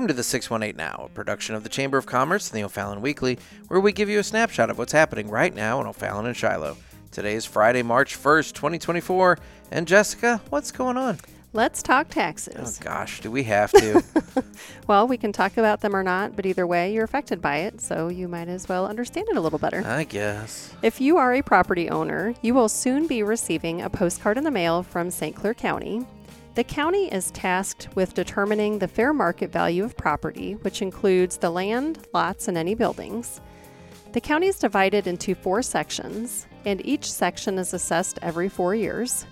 Welcome to the 618 Now, a production of the Chamber of Commerce and the O'Fallon Weekly, where we give you a snapshot of what's happening right now in O'Fallon and Shiloh. Today is Friday, March 1st, 2024. And Jessica, what's going on? Let's talk taxes. Oh taxes. gosh, do we have to? Well, we can talk about them or not, but either way, you're affected by it, so you might as well understand it a little better. I guess. If you are a property owner, you will soon be receiving a postcard in the mail from St. Clair County. The county is tasked with determining the fair market value of property, which includes the land, lots, and any buildings. The county is divided into four sections, and each section is assessed every four years,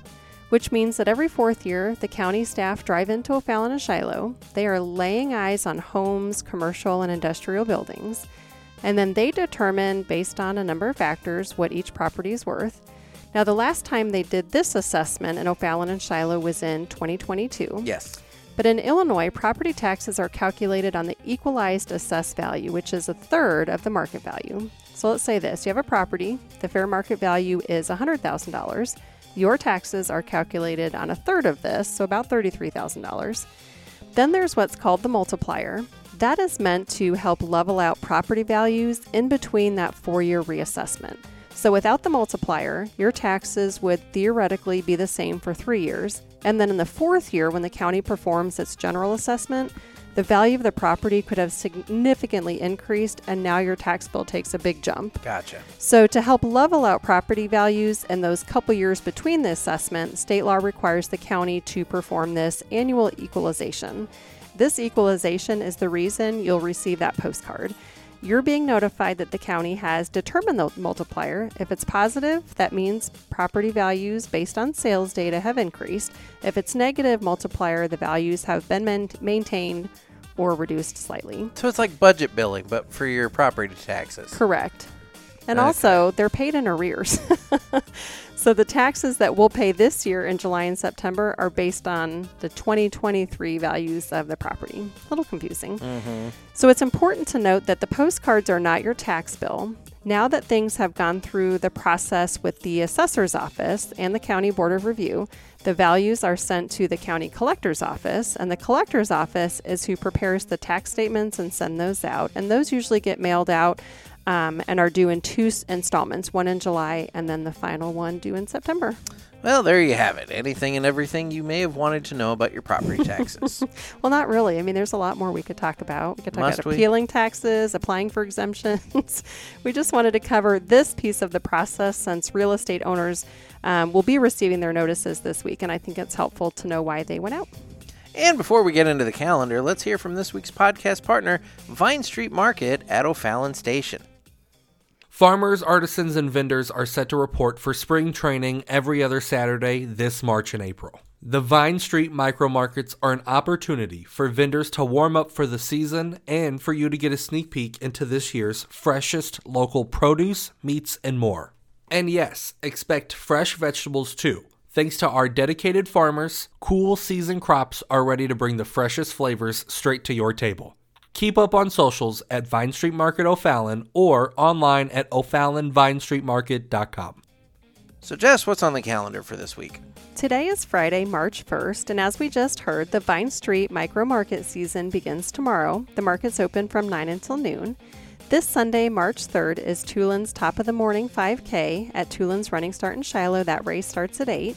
which means that every fourth year, the county staff drive into O'Fallon and Shiloh. They are laying eyes on homes, commercial, and industrial buildings, and then they determine, based on a number of factors, what each property is worth. Now, the last time they did this assessment in O'Fallon and Shiloh was in 2022. Yes. But in Illinois, property taxes are calculated on the equalized assessed value, which is a third of the market value. So let's say this you have a property, the fair market value is $100,000. Your taxes are calculated on a third of this, so about $33,000. Then there's what's called the multiplier. That is meant to help level out property values in between that four year reassessment. So without the multiplier, your taxes would theoretically be the same for three years. And then in the fourth year, when the county performs its general assessment, the value of the property could have significantly increased, and now your tax bill takes a big jump. Gotcha. So, to help level out property values in those couple years between the assessment, state law requires the county to perform this annual equalization. This equalization is the reason you'll receive that postcard. You're being notified that the county has determined the multiplier. If it's positive, that means property values based on sales data have increased. If it's negative multiplier, the values have been man- maintained or reduced slightly. So it's like budget billing, but for your property taxes. Correct. And Okay. also, they're paid in arrears. so the taxes that we'll pay this year in July and September are based on the 2023 values of the property. A little confusing. Mm-hmm. So it's important to note that the postcards are not your tax bill. Now that things have gone through the process with the assessor's office and the county board of review, the values are sent to the county collector's office, and the collector's office is who prepares the tax statements and send those out. And those usually get mailed out um, and are due in two installments, one in July and then the final one due in September. Well, there you have it. Anything and everything you may have wanted to know about your property taxes. Well, not really. I mean, there's a lot more we could talk about. We could talk Must about we? appealing taxes, applying for exemptions. we just wanted to cover this piece of the process since real estate owners um, will be receiving their notices this week, and I think it's helpful to know why they went out. and before we get into the calendar, let's hear from this week's podcast partner, Vine Street Market at O'Fallon Station. Farmers, artisans, and vendors are set to report for spring training every other Saturday this March and April. The Vine Street micro markets are an opportunity for vendors to warm up for the season and for you to get a sneak peek into this year's freshest local produce, meats, and more. And yes, expect fresh vegetables too. Thanks to our dedicated farmers, cool season crops are ready to bring the freshest flavors straight to your table. Keep up on socials at Vine Street Market O'Fallon or online at o'fallonvinestreetmarket.com. So, Jess, what's on the calendar for this week? Today is Friday, March 1st, and as we just heard, the Vine Street micro market season begins tomorrow. The market's open from 9 until noon. This Sunday, March 3rd, is Toolen's Top of the Morning 5K at Toolen's Running Start in Shiloh. That race starts at 8.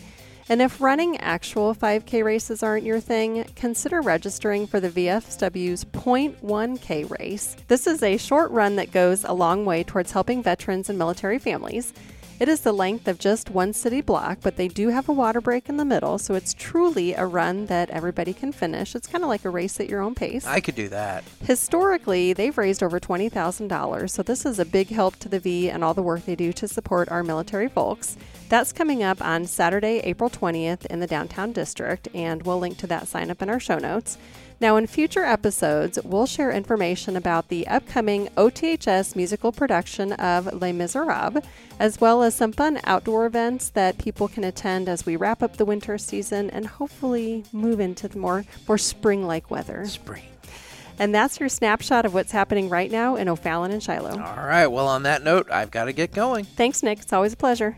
And if running actual 5K races aren't your thing, consider registering for the VFW's 0.1K race. This is a short run that goes a long way towards helping veterans and military families. It is the length of just one city block, but they do have a water break in the middle, so it's truly a run that everybody can finish. It's kind of like a race at your own pace. I could do that. Historically, they've raised over $20,000, so this is a big help to the V and all the work they do to support our military folks. That's coming up on Saturday, April 20th in the downtown district, and we'll link to that sign up in our show notes. Now, in future episodes, we'll share information about the upcoming OTHS musical production of Les Miserables, as well as some fun outdoor events that people can attend as we wrap up the winter season and hopefully move into the more, more spring like weather. Spring. And that's your snapshot of what's happening right now in O'Fallon and Shiloh. All right. Well, on that note, I've got to get going. Thanks, Nick. It's always a pleasure.